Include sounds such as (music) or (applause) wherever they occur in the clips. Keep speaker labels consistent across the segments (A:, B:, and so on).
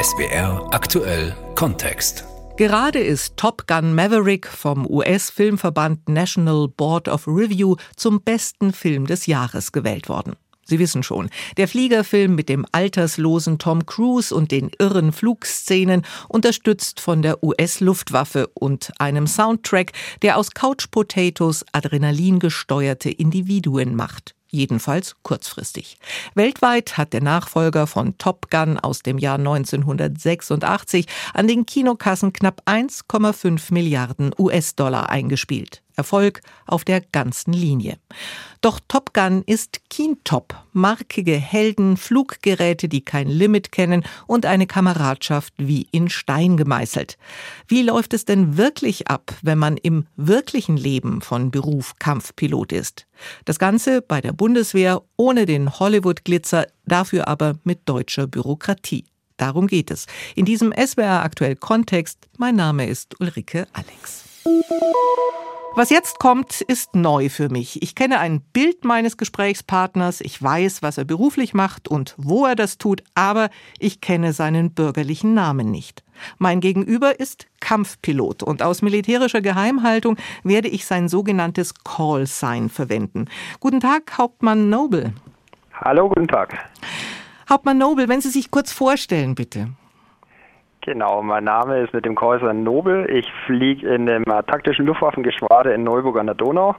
A: SBR aktuell Kontext.
B: Gerade ist Top Gun Maverick vom US-Filmverband National Board of Review zum besten Film des Jahres gewählt worden. Sie wissen schon, der Fliegerfilm mit dem alterslosen Tom Cruise und den irren Flugszenen, unterstützt von der US-Luftwaffe und einem Soundtrack, der aus Couch Potatoes adrenalingesteuerte Individuen macht jedenfalls kurzfristig. Weltweit hat der Nachfolger von Top Gun aus dem Jahr 1986 an den Kinokassen knapp 1,5 Milliarden US-Dollar eingespielt. Erfolg auf der ganzen Linie. Doch Top Gun ist Keentop, markige Helden, Fluggeräte, die kein Limit kennen und eine Kameradschaft wie in Stein gemeißelt. Wie läuft es denn wirklich ab, wenn man im wirklichen Leben von Beruf Kampfpilot ist? Das Ganze bei der Bundeswehr ohne den Hollywood-Glitzer, dafür aber mit deutscher Bürokratie. Darum geht es. In diesem SWR aktuell Kontext. Mein Name ist Ulrike Alex. Was jetzt kommt, ist neu für mich. Ich kenne ein Bild meines Gesprächspartners, ich weiß, was er beruflich macht und wo er das tut, aber ich kenne seinen bürgerlichen Namen nicht. Mein Gegenüber ist Kampfpilot und aus militärischer Geheimhaltung werde ich sein sogenanntes Call Sign verwenden. Guten Tag, Hauptmann Noble.
C: Hallo, guten Tag.
B: Hauptmann Noble, wenn Sie sich kurz vorstellen, bitte.
C: Genau, mein Name ist mit dem Käuser Nobel. Ich fliege in dem äh, taktischen Luftwaffengeschwader in Neuburg an der Donau.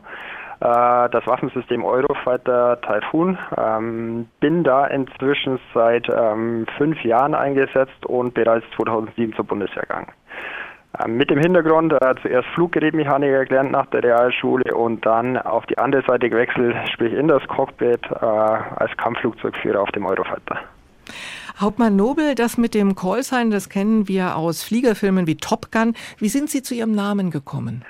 C: Äh, das Waffensystem Eurofighter Typhoon. Ähm, bin da inzwischen seit ähm, fünf Jahren eingesetzt und bereits 2007 zur Bundeswehr gegangen. Ähm, mit dem Hintergrund äh, zuerst Fluggerätmechaniker gelernt nach der Realschule und dann auf die andere Seite gewechselt, sprich in das Cockpit äh, als Kampfflugzeugführer auf dem Eurofighter.
B: Hauptmann Nobel, das mit dem Callsign, das kennen wir aus Fliegerfilmen wie Top Gun. Wie sind Sie zu Ihrem Namen gekommen?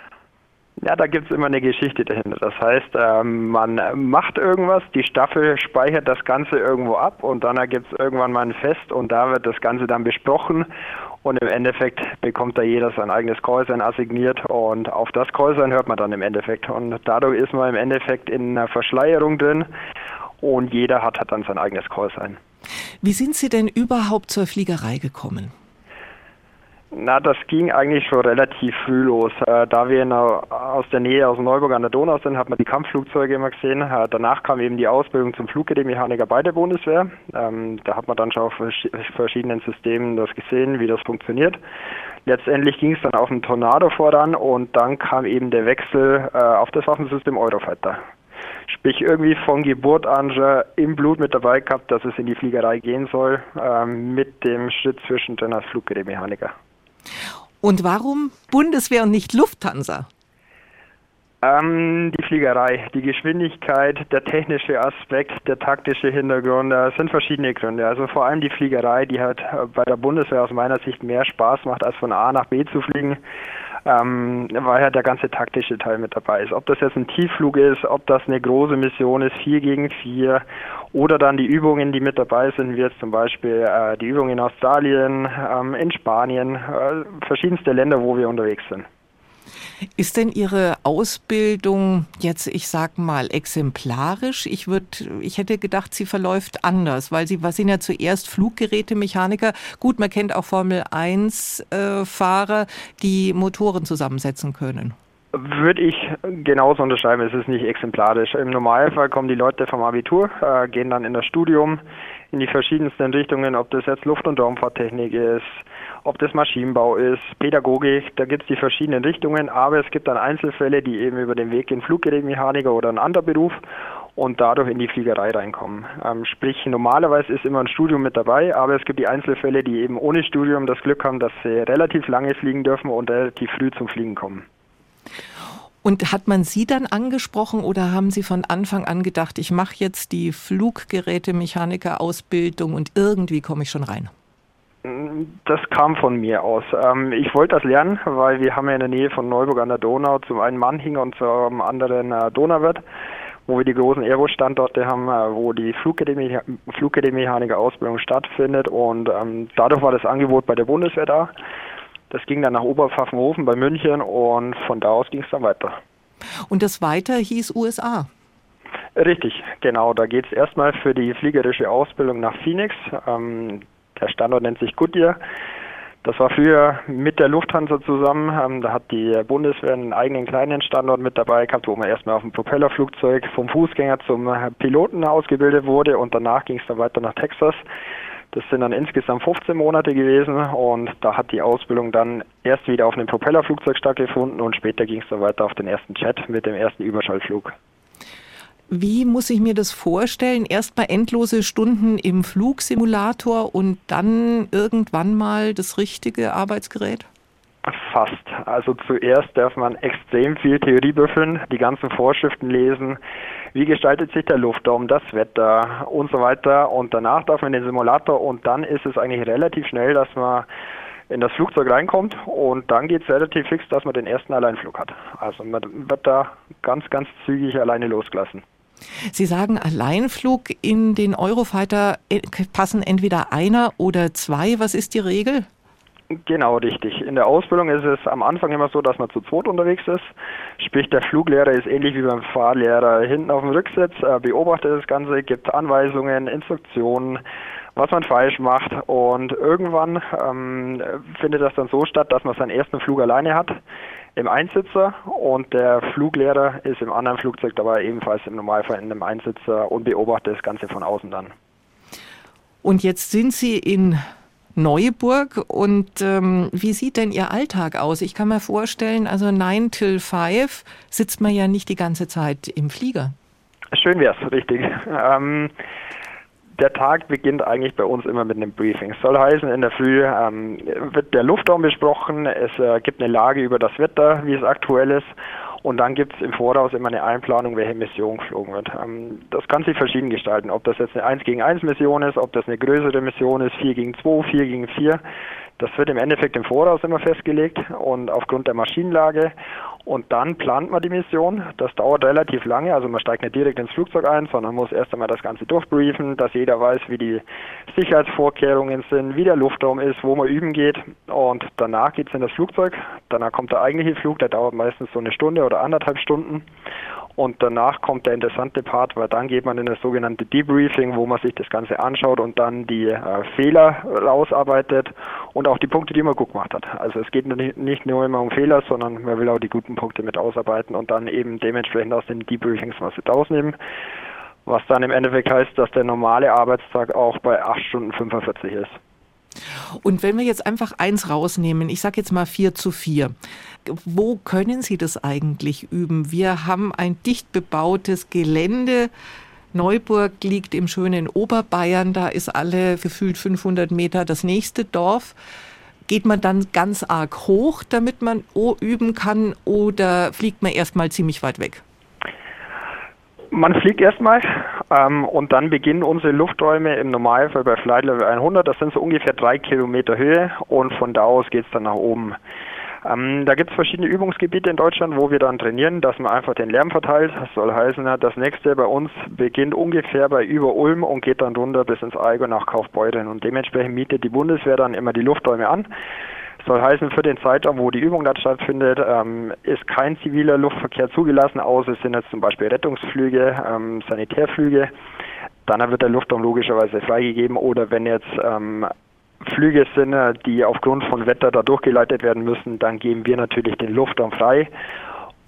C: Ja, da gibt es immer eine Geschichte dahinter. Das heißt, ähm, man macht irgendwas, die Staffel speichert das Ganze irgendwo ab und dann gibt es irgendwann mal ein Fest und da wird das Ganze dann besprochen und im Endeffekt bekommt da jeder sein eigenes Callsign assigniert und auf das Callsign hört man dann im Endeffekt und dadurch ist man im Endeffekt in einer Verschleierung drin und jeder hat, hat dann sein eigenes Callsign.
B: Wie sind Sie denn überhaupt zur Fliegerei gekommen?
C: Na, das ging eigentlich schon relativ früh los. Äh, da wir der, aus der Nähe aus Neuburg an der Donau sind, hat man die Kampfflugzeuge immer gesehen. Äh, danach kam eben die Ausbildung zum Fluggerätmechaniker bei der Bundeswehr. Ähm, da hat man dann schon auf verschiedenen Systemen das gesehen, wie das funktioniert. Letztendlich ging es dann auf den Tornado voran und dann kam eben der Wechsel äh, auf das Waffensystem Eurofighter. Sprich, irgendwie von Geburt an schon im Blut mit dabei gehabt, dass es in die Fliegerei gehen soll, ähm, mit dem Schritt zwischendrin als Fluggerätmechaniker.
B: Und warum Bundeswehr und nicht Lufthansa?
C: Ähm, die Fliegerei, die Geschwindigkeit, der technische Aspekt, der taktische Hintergrund, das sind verschiedene Gründe. Also vor allem die Fliegerei, die halt bei der Bundeswehr aus meiner Sicht mehr Spaß macht, als von A nach B zu fliegen ähm, weil ja der ganze taktische Teil mit dabei ist. Ob das jetzt ein Tiefflug ist, ob das eine große Mission ist, vier gegen vier, oder dann die Übungen, die mit dabei sind, wie jetzt zum Beispiel äh, die Übungen in Australien, ähm, in Spanien, äh, verschiedenste Länder, wo wir unterwegs sind.
B: Ist denn Ihre Ausbildung jetzt, ich sag mal, exemplarisch? Ich würde, ich hätte gedacht, sie verläuft anders, weil Sie was sind ja zuerst Fluggerätemechaniker. Gut, man kennt auch Formel 1 äh, Fahrer, die Motoren zusammensetzen können.
C: Würde ich genauso unterschreiben, es ist nicht exemplarisch. Im Normalfall kommen die Leute vom Abitur, äh, gehen dann in das Studium in die verschiedensten Richtungen, ob das jetzt Luft- und Raumfahrttechnik ist, ob das Maschinenbau ist, Pädagogik, da gibt es die verschiedenen Richtungen, aber es gibt dann Einzelfälle, die eben über den Weg gehen, Fluggerätmechaniker oder ein anderer Beruf und dadurch in die Fliegerei reinkommen. Ähm, sprich, normalerweise ist immer ein Studium mit dabei, aber es gibt die Einzelfälle, die eben ohne Studium das Glück haben, dass sie relativ lange fliegen dürfen und relativ früh zum Fliegen kommen.
B: Und hat man Sie dann angesprochen oder haben Sie von Anfang an gedacht, ich mache jetzt die Fluggerätemechaniker-Ausbildung und irgendwie komme ich schon rein?
C: Das kam von mir aus. Ähm, ich wollte das lernen, weil wir haben ja in der Nähe von Neuburg an der Donau zum einen Mannhinger und zum anderen äh, Donauwörth, wo wir die großen Aero-Standorte haben, äh, wo die Fluggerätemechaniker-Ausbildung stattfindet und ähm, dadurch war das Angebot bei der Bundeswehr da. Das ging dann nach Oberpfaffenhofen bei München und von da aus ging es dann weiter.
B: Und das weiter hieß USA?
C: Richtig, genau. Da geht es erstmal für die fliegerische Ausbildung nach Phoenix. Ähm, Der Standort nennt sich Goodyear. Das war früher mit der Lufthansa zusammen. Ähm, da hat die Bundeswehr einen eigenen kleinen Standort mit dabei gehabt, wo man erstmal auf dem Propellerflugzeug vom Fußgänger zum Piloten ausgebildet wurde und danach ging es dann weiter nach Texas. Das sind dann insgesamt 15 Monate gewesen und da hat die Ausbildung dann erst wieder auf einem Propellerflugzeug stattgefunden und später ging es dann weiter auf den ersten Jet mit dem ersten Überschallflug.
B: Wie muss ich mir das vorstellen? Erst mal endlose Stunden im Flugsimulator und dann irgendwann mal das richtige Arbeitsgerät?
C: Fast. Also zuerst darf man extrem viel Theorie büffeln, die ganzen Vorschriften lesen, wie gestaltet sich der Luftraum, das Wetter und so weiter. Und danach darf man in den Simulator und dann ist es eigentlich relativ schnell, dass man in das Flugzeug reinkommt und dann geht es relativ fix, dass man den ersten Alleinflug hat. Also man wird da ganz, ganz zügig alleine losgelassen.
B: Sie sagen, Alleinflug in den Eurofighter äh, passen entweder einer oder zwei. Was ist die Regel?
C: Genau, richtig. In der Ausbildung ist es am Anfang immer so, dass man zu zweit unterwegs ist. Sprich, der Fluglehrer ist ähnlich wie beim Fahrlehrer hinten auf dem Rücksitz, beobachtet das Ganze, gibt Anweisungen, Instruktionen, was man falsch macht. Und irgendwann ähm, findet das dann so statt, dass man seinen ersten Flug alleine hat im Einsitzer und der Fluglehrer ist im anderen Flugzeug dabei, ebenfalls im Normalfall in einem Einsitzer und beobachtet das Ganze von außen dann.
B: Und jetzt sind Sie in Neuburg. Und ähm, wie sieht denn Ihr Alltag aus? Ich kann mir vorstellen, also 9 till 5 sitzt man ja nicht die ganze Zeit im Flieger.
C: Schön wäre es, richtig. (laughs) Ähm, der Tag beginnt eigentlich bei uns immer mit einem Briefing. Soll heißen, in der Früh ähm, wird der Luftraum besprochen, es äh, gibt eine Lage über das Wetter, wie es aktuell ist und dann gibt es im Voraus immer eine Einplanung, welche Mission geflogen wird. Ähm, das kann sich verschieden gestalten, ob das jetzt eine 1 gegen 1 Mission ist, ob das eine größere Mission ist, 4 gegen 2, 4 gegen 4. Das wird im Endeffekt im Voraus immer festgelegt und aufgrund der Maschinenlage. Und dann plant man die Mission. Das dauert relativ lange. Also man steigt nicht direkt ins Flugzeug ein, sondern muss erst einmal das Ganze durchbriefen, dass jeder weiß, wie die Sicherheitsvorkehrungen sind, wie der Luftraum ist, wo man üben geht. Und danach geht es in das Flugzeug. Danach kommt der eigentliche Flug, der dauert meistens so eine Stunde oder anderthalb Stunden. Und danach kommt der interessante Part, weil dann geht man in das sogenannte Debriefing, wo man sich das Ganze anschaut und dann die äh, Fehler rausarbeitet und auch die Punkte, die man gut gemacht hat. Also es geht nicht nur immer um Fehler, sondern man will auch die guten Punkte mit ausarbeiten und dann eben dementsprechend aus den Debriefings was mit ausnehmen. Was dann im Endeffekt heißt, dass der normale Arbeitstag auch bei 8 Stunden 45 ist.
B: Und wenn wir jetzt einfach eins rausnehmen, ich sage jetzt mal 4 zu 4, wo können Sie das eigentlich üben? Wir haben ein dicht bebautes Gelände. Neuburg liegt im schönen Oberbayern, da ist alle gefühlt 500 Meter das nächste Dorf. Geht man dann ganz arg hoch, damit man üben kann, oder fliegt man erstmal ziemlich weit weg?
C: Man fliegt erstmal ähm, und dann beginnen unsere Lufträume im Normalfall bei Flight Level 100. Das sind so ungefähr drei Kilometer Höhe und von da aus geht es dann nach oben. Ähm, da gibt es verschiedene Übungsgebiete in Deutschland, wo wir dann trainieren, dass man einfach den Lärm verteilt. Das soll heißen, das nächste bei uns beginnt ungefähr bei über Ulm und geht dann runter bis ins Allgäu nach Kaufbeuren. Und dementsprechend mietet die Bundeswehr dann immer die Lufträume an. Soll heißen, für den Zeitraum, wo die Übung dann stattfindet, ähm, ist kein ziviler Luftverkehr zugelassen, außer es sind jetzt zum Beispiel Rettungsflüge, ähm, Sanitärflüge. Dann wird der Luftraum logischerweise freigegeben oder wenn jetzt ähm, Flüge sind, äh, die aufgrund von Wetter da durchgeleitet werden müssen, dann geben wir natürlich den Luftraum frei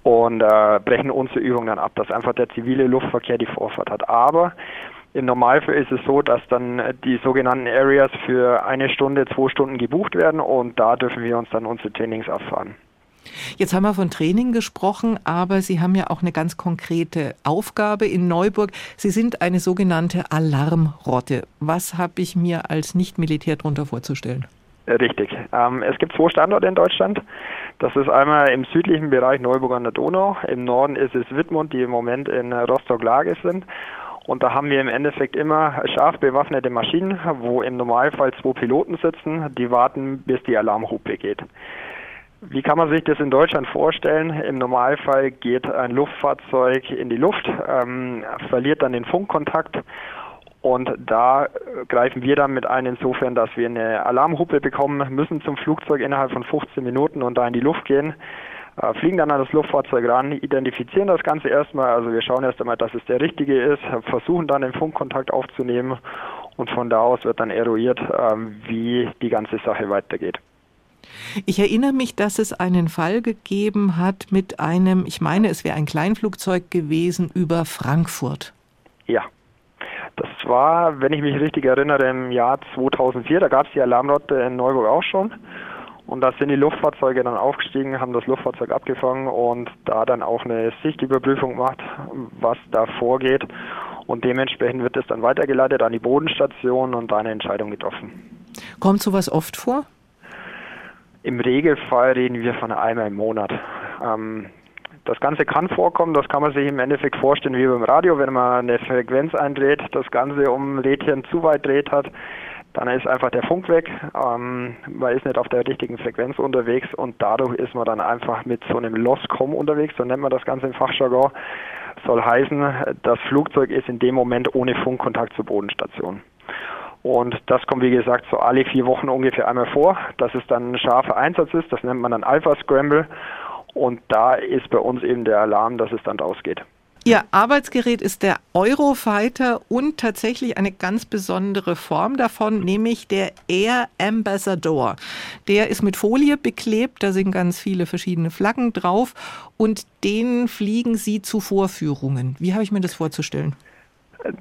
C: und äh, brechen unsere Übung dann ab, dass einfach der zivile Luftverkehr die Vorfahrt hat. Aber im Normalfall ist es so, dass dann die sogenannten Areas für eine Stunde, zwei Stunden gebucht werden und da dürfen wir uns dann unsere Trainings abfahren.
B: Jetzt haben wir von Training gesprochen, aber Sie haben ja auch eine ganz konkrete Aufgabe in Neuburg. Sie sind eine sogenannte Alarmrotte. Was habe ich mir als Nicht-Militär darunter vorzustellen?
C: Richtig. Ähm, es gibt zwei Standorte in Deutschland. Das ist einmal im südlichen Bereich Neuburg an der Donau. Im Norden ist es Wittmund, die im Moment in Rostock-Lage sind. Und da haben wir im Endeffekt immer scharf bewaffnete Maschinen, wo im Normalfall zwei Piloten sitzen, die warten, bis die Alarmhupe geht. Wie kann man sich das in Deutschland vorstellen? Im Normalfall geht ein Luftfahrzeug in die Luft, ähm, verliert dann den Funkkontakt und da greifen wir dann mit ein insofern, dass wir eine Alarmhupe bekommen, müssen zum Flugzeug innerhalb von 15 Minuten und da in die Luft gehen. Äh, fliegen dann an das Luftfahrzeug ran, identifizieren das Ganze erstmal, also wir schauen erst einmal, dass es der richtige ist, versuchen dann den Funkkontakt aufzunehmen Und von da aus wird dann eruiert, ähm, wie die ganze Sache weitergeht.
B: Ich erinnere mich, dass es einen Fall gegeben hat mit einem, ich meine, es wäre ein Kleinflugzeug gewesen über Frankfurt.
C: Ja. Das war, wenn ich mich richtig erinnere, im Jahr 2004. Da gab es die Alarmlotte in Neuburg auch schon. Und da sind die Luftfahrzeuge dann aufgestiegen, haben das Luftfahrzeug abgefangen und da dann auch eine Sichtüberprüfung gemacht, was da vorgeht. Und dementsprechend wird es dann weitergeleitet an die Bodenstation und da eine Entscheidung getroffen.
B: Kommt sowas oft vor?
C: Im Regelfall reden wir von einmal im Monat. Ähm, das Ganze kann vorkommen, das kann man sich im Endeffekt vorstellen wie beim Radio, wenn man eine Frequenz eindreht, das Ganze um Rädchen zu weit dreht hat, dann ist einfach der Funk weg, ähm, man ist nicht auf der richtigen Frequenz unterwegs und dadurch ist man dann einfach mit so einem Loss-Com unterwegs, so nennt man das Ganze im Fachjargon. Soll heißen, das Flugzeug ist in dem Moment ohne Funkkontakt zur Bodenstation. Und das kommt, wie gesagt, so alle vier Wochen ungefähr einmal vor, dass es dann ein scharfer Einsatz ist. Das nennt man dann Alpha Scramble. Und da ist bei uns eben der Alarm, dass es dann rausgeht.
B: Ihr Arbeitsgerät ist der Eurofighter und tatsächlich eine ganz besondere Form davon, nämlich der Air Ambassador. Der ist mit Folie beklebt, da sind ganz viele verschiedene Flaggen drauf und den fliegen Sie zu Vorführungen. Wie habe ich mir das vorzustellen?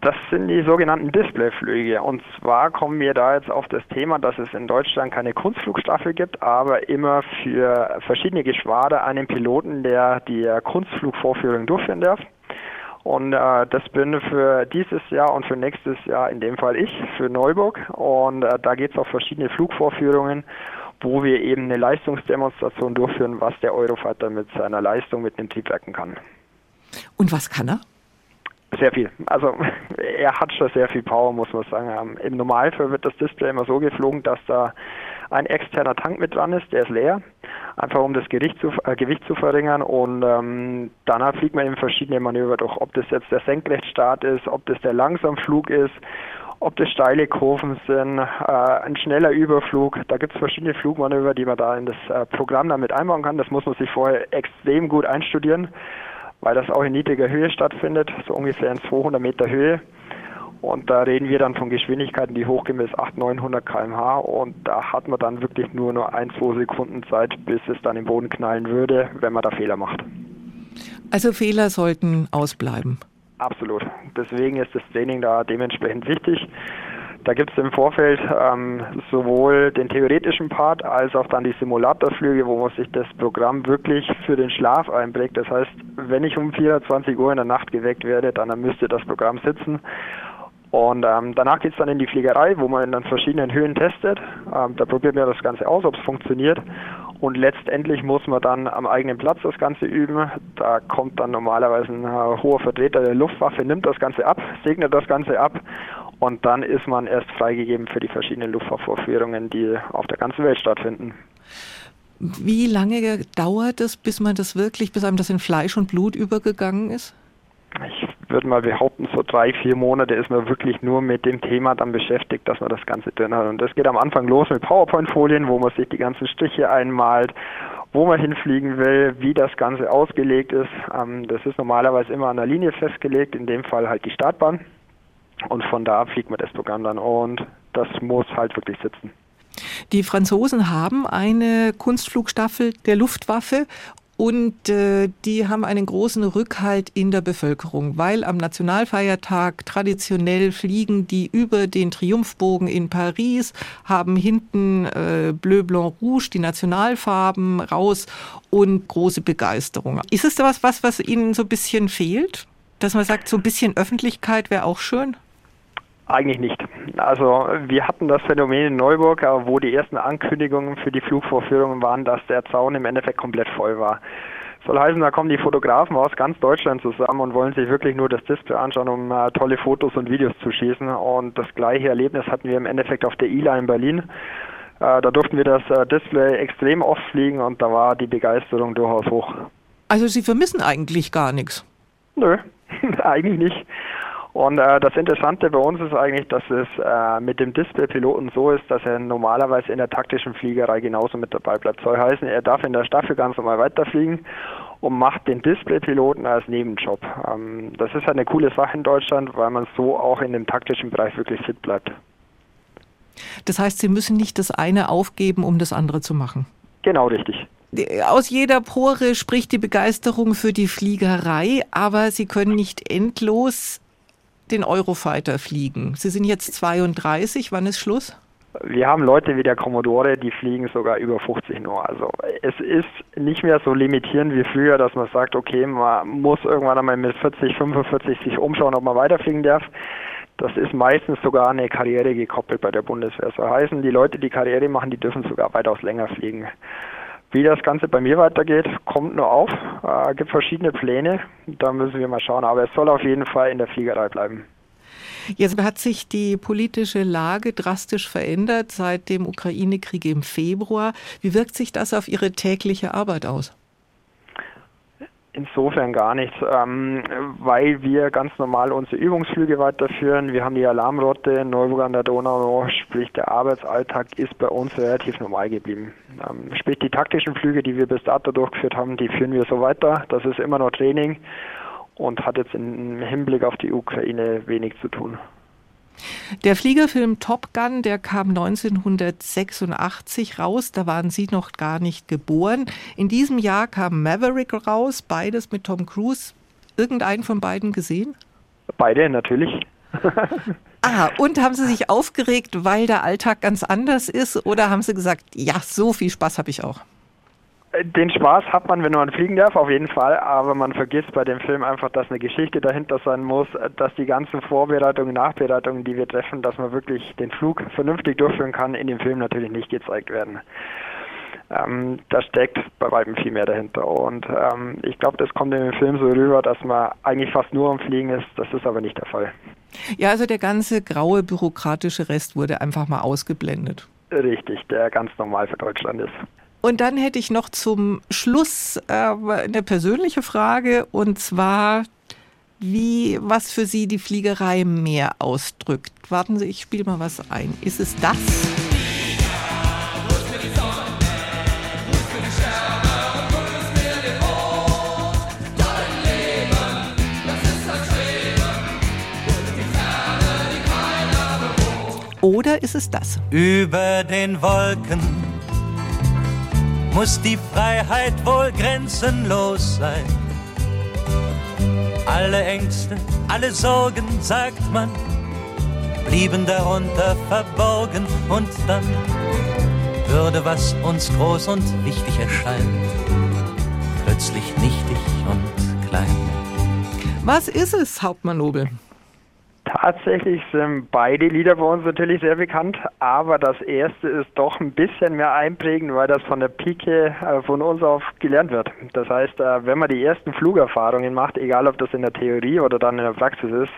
C: Das sind die sogenannten Displayflüge. Und zwar kommen wir da jetzt auf das Thema, dass es in Deutschland keine Kunstflugstaffel gibt, aber immer für verschiedene Geschwader einen Piloten, der die Kunstflugvorführung durchführen darf. Und äh, das bin für dieses Jahr und für nächstes Jahr in dem Fall ich, für Neuburg. Und äh, da geht es auf verschiedene Flugvorführungen, wo wir eben eine Leistungsdemonstration durchführen, was der Eurofighter mit seiner Leistung mit den Triebwerken kann.
B: Und was kann er?
C: Sehr viel. Also (laughs) er hat schon sehr viel Power, muss man sagen. Ähm, Im Normalfall wird das Display immer so geflogen, dass da ein externer Tank mit dran ist, der ist leer, einfach um das Gewicht zu, äh, Gewicht zu verringern und ähm, danach fliegt man eben verschiedene Manöver durch, ob das jetzt der Senkrechtstart ist, ob das der Langsamflug ist, ob das steile Kurven sind, äh, ein schneller Überflug. Da gibt es verschiedene Flugmanöver, die man da in das äh, Programm damit einbauen kann. Das muss man sich vorher extrem gut einstudieren weil das auch in niedriger Höhe stattfindet, so ungefähr in 200 Meter Höhe. Und da reden wir dann von Geschwindigkeiten, die hochgehen bis 800, 900 km/h. Und da hat man dann wirklich nur noch ein, zwei Sekunden Zeit, bis es dann im Boden knallen würde, wenn man da Fehler macht.
B: Also Fehler sollten ausbleiben.
C: Absolut. Deswegen ist das Training da dementsprechend wichtig. Da gibt es im Vorfeld ähm, sowohl den theoretischen Part als auch dann die Simulatorflüge, wo man sich das Programm wirklich für den Schlaf einprägt. Das heißt, wenn ich um 24 Uhr in der Nacht geweckt werde, dann müsste das Programm sitzen. Und ähm, danach geht es dann in die Fliegerei, wo man dann verschiedenen Höhen testet. Ähm, da probiert man das Ganze aus, ob es funktioniert. Und letztendlich muss man dann am eigenen Platz das Ganze üben. Da kommt dann normalerweise ein äh, hoher Vertreter der Luftwaffe, nimmt das Ganze ab, segnet das Ganze ab und dann ist man erst freigegeben für die verschiedenen Luftfahrtvorführungen, die auf der ganzen Welt stattfinden.
B: Wie lange dauert es, bis man das wirklich, bis einem das in Fleisch und Blut übergegangen ist?
C: Würde mal behaupten, so drei, vier Monate ist man wirklich nur mit dem Thema dann beschäftigt, dass man das Ganze drin hat. Und das geht am Anfang los mit PowerPoint-Folien, wo man sich die ganzen Striche einmalt, wo man hinfliegen will, wie das Ganze ausgelegt ist. Ähm, das ist normalerweise immer an der Linie festgelegt, in dem Fall halt die Startbahn. Und von da fliegt man das Programm dann und das muss halt wirklich sitzen.
B: Die Franzosen haben eine Kunstflugstaffel der Luftwaffe und äh, die haben einen großen Rückhalt in der Bevölkerung, weil am Nationalfeiertag traditionell fliegen die über den Triumphbogen in Paris, haben hinten äh, Bleu, Blanc, Rouge, die Nationalfarben raus und große Begeisterung. Ist es da was, was, was Ihnen so ein bisschen fehlt? Dass man sagt, so ein bisschen Öffentlichkeit wäre auch schön?
C: Eigentlich nicht. Also wir hatten das Phänomen in Neuburg, äh, wo die ersten Ankündigungen für die Flugvorführungen waren, dass der Zaun im Endeffekt komplett voll war. Soll heißen, da kommen die Fotografen aus ganz Deutschland zusammen und wollen sich wirklich nur das Display anschauen, um uh, tolle Fotos und Videos zu schießen. Und das gleiche Erlebnis hatten wir im Endeffekt auf der ILA in Berlin. Uh, da durften wir das uh, Display extrem oft fliegen und da war die Begeisterung durchaus hoch.
B: Also Sie vermissen eigentlich gar nichts?
C: Nö, (laughs) eigentlich nicht. Und äh, das Interessante bei uns ist eigentlich, dass es äh, mit dem Display-Piloten so ist, dass er normalerweise in der taktischen Fliegerei genauso mit dabei bleibt. Soll heißen, er darf in der Staffel ganz normal weiterfliegen und macht den Display-Piloten als Nebenjob. Ähm, das ist halt eine coole Sache in Deutschland, weil man so auch in dem taktischen Bereich wirklich fit bleibt.
B: Das heißt, Sie müssen nicht das eine aufgeben, um das andere zu machen.
C: Genau richtig.
B: Aus jeder Pore spricht die Begeisterung für die Fliegerei, aber Sie können nicht endlos den Eurofighter fliegen. Sie sind jetzt 32, wann ist Schluss?
C: Wir haben Leute wie der Commodore, die fliegen sogar über 50 nur. Also es ist nicht mehr so limitierend wie früher, dass man sagt, okay, man muss irgendwann einmal mit 40, 45 sich umschauen, ob man weiterfliegen darf. Das ist meistens sogar eine Karriere gekoppelt bei der Bundeswehr. So heißen, die Leute, die Karriere machen, die dürfen sogar weitaus länger fliegen. Wie das Ganze bei mir weitergeht, kommt nur auf. Es äh, gibt verschiedene Pläne. Da müssen wir mal schauen. Aber es soll auf jeden Fall in der Fliegerei bleiben.
B: Jetzt hat sich die politische Lage drastisch verändert seit dem Ukraine-Krieg im Februar. Wie wirkt sich das auf Ihre tägliche Arbeit aus?
C: Insofern gar nichts, ähm, weil wir ganz normal unsere Übungsflüge weiterführen. Wir haben die Alarmrotte in Neuburg an der Donau, sprich der Arbeitsalltag ist bei uns relativ normal geblieben. Ähm, sprich die taktischen Flüge, die wir bis dato durchgeführt haben, die führen wir so weiter. Das ist immer noch Training und hat jetzt im Hinblick auf die Ukraine wenig zu tun.
B: Der Fliegerfilm Top Gun, der kam 1986 raus, da waren Sie noch gar nicht geboren. In diesem Jahr kam Maverick raus, beides mit Tom Cruise. Irgendeinen von beiden gesehen?
C: Beide natürlich. (laughs)
B: ah, und haben Sie sich aufgeregt, weil der Alltag ganz anders ist? Oder haben Sie gesagt, ja, so viel Spaß habe ich auch?
C: Den Spaß hat man, wenn man fliegen darf, auf jeden Fall, aber man vergisst bei dem Film einfach, dass eine Geschichte dahinter sein muss, dass die ganzen Vorbereitungen, Nachbereitungen, die wir treffen, dass man wirklich den Flug vernünftig durchführen kann, in dem Film natürlich nicht gezeigt werden. Ähm, da steckt bei weitem viel mehr dahinter. Und ähm, ich glaube, das kommt in dem Film so rüber, dass man eigentlich fast nur am Fliegen ist. Das ist aber nicht der Fall.
B: Ja, also der ganze graue bürokratische Rest wurde einfach mal ausgeblendet.
C: Richtig, der ganz normal für Deutschland ist.
B: Und dann hätte ich noch zum Schluss äh, eine persönliche Frage und zwar, wie was für Sie die Fliegerei mehr ausdrückt. Warten Sie, ich spiele mal was ein. Ist es das? Oder ist es das?
D: Über den Wolken muss die Freiheit wohl grenzenlos sein. Alle Ängste, alle Sorgen, sagt man, blieben darunter verborgen und dann würde, was uns groß und wichtig erscheint, plötzlich nichtig und klein.
B: Was ist es, Hauptmann Nobel?
C: Tatsächlich sind beide Lieder bei uns natürlich sehr bekannt, aber das erste ist doch ein bisschen mehr einprägend, weil das von der Pike äh, von uns auf gelernt wird. Das heißt, äh, wenn man die ersten Flugerfahrungen macht, egal ob das in der Theorie oder dann in der Praxis ist,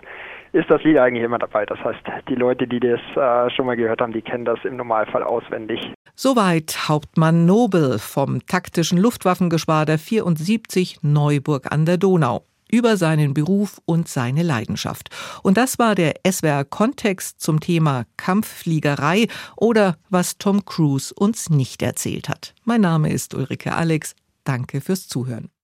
C: ist das Lied eigentlich immer dabei. Das heißt, die Leute, die das äh, schon mal gehört haben, die kennen das im Normalfall auswendig.
B: Soweit Hauptmann Nobel vom taktischen Luftwaffengeschwader 74 Neuburg an der Donau über seinen Beruf und seine Leidenschaft. Und das war der SWR Kontext zum Thema Kampffliegerei oder was Tom Cruise uns nicht erzählt hat. Mein Name ist Ulrike Alex. Danke fürs Zuhören.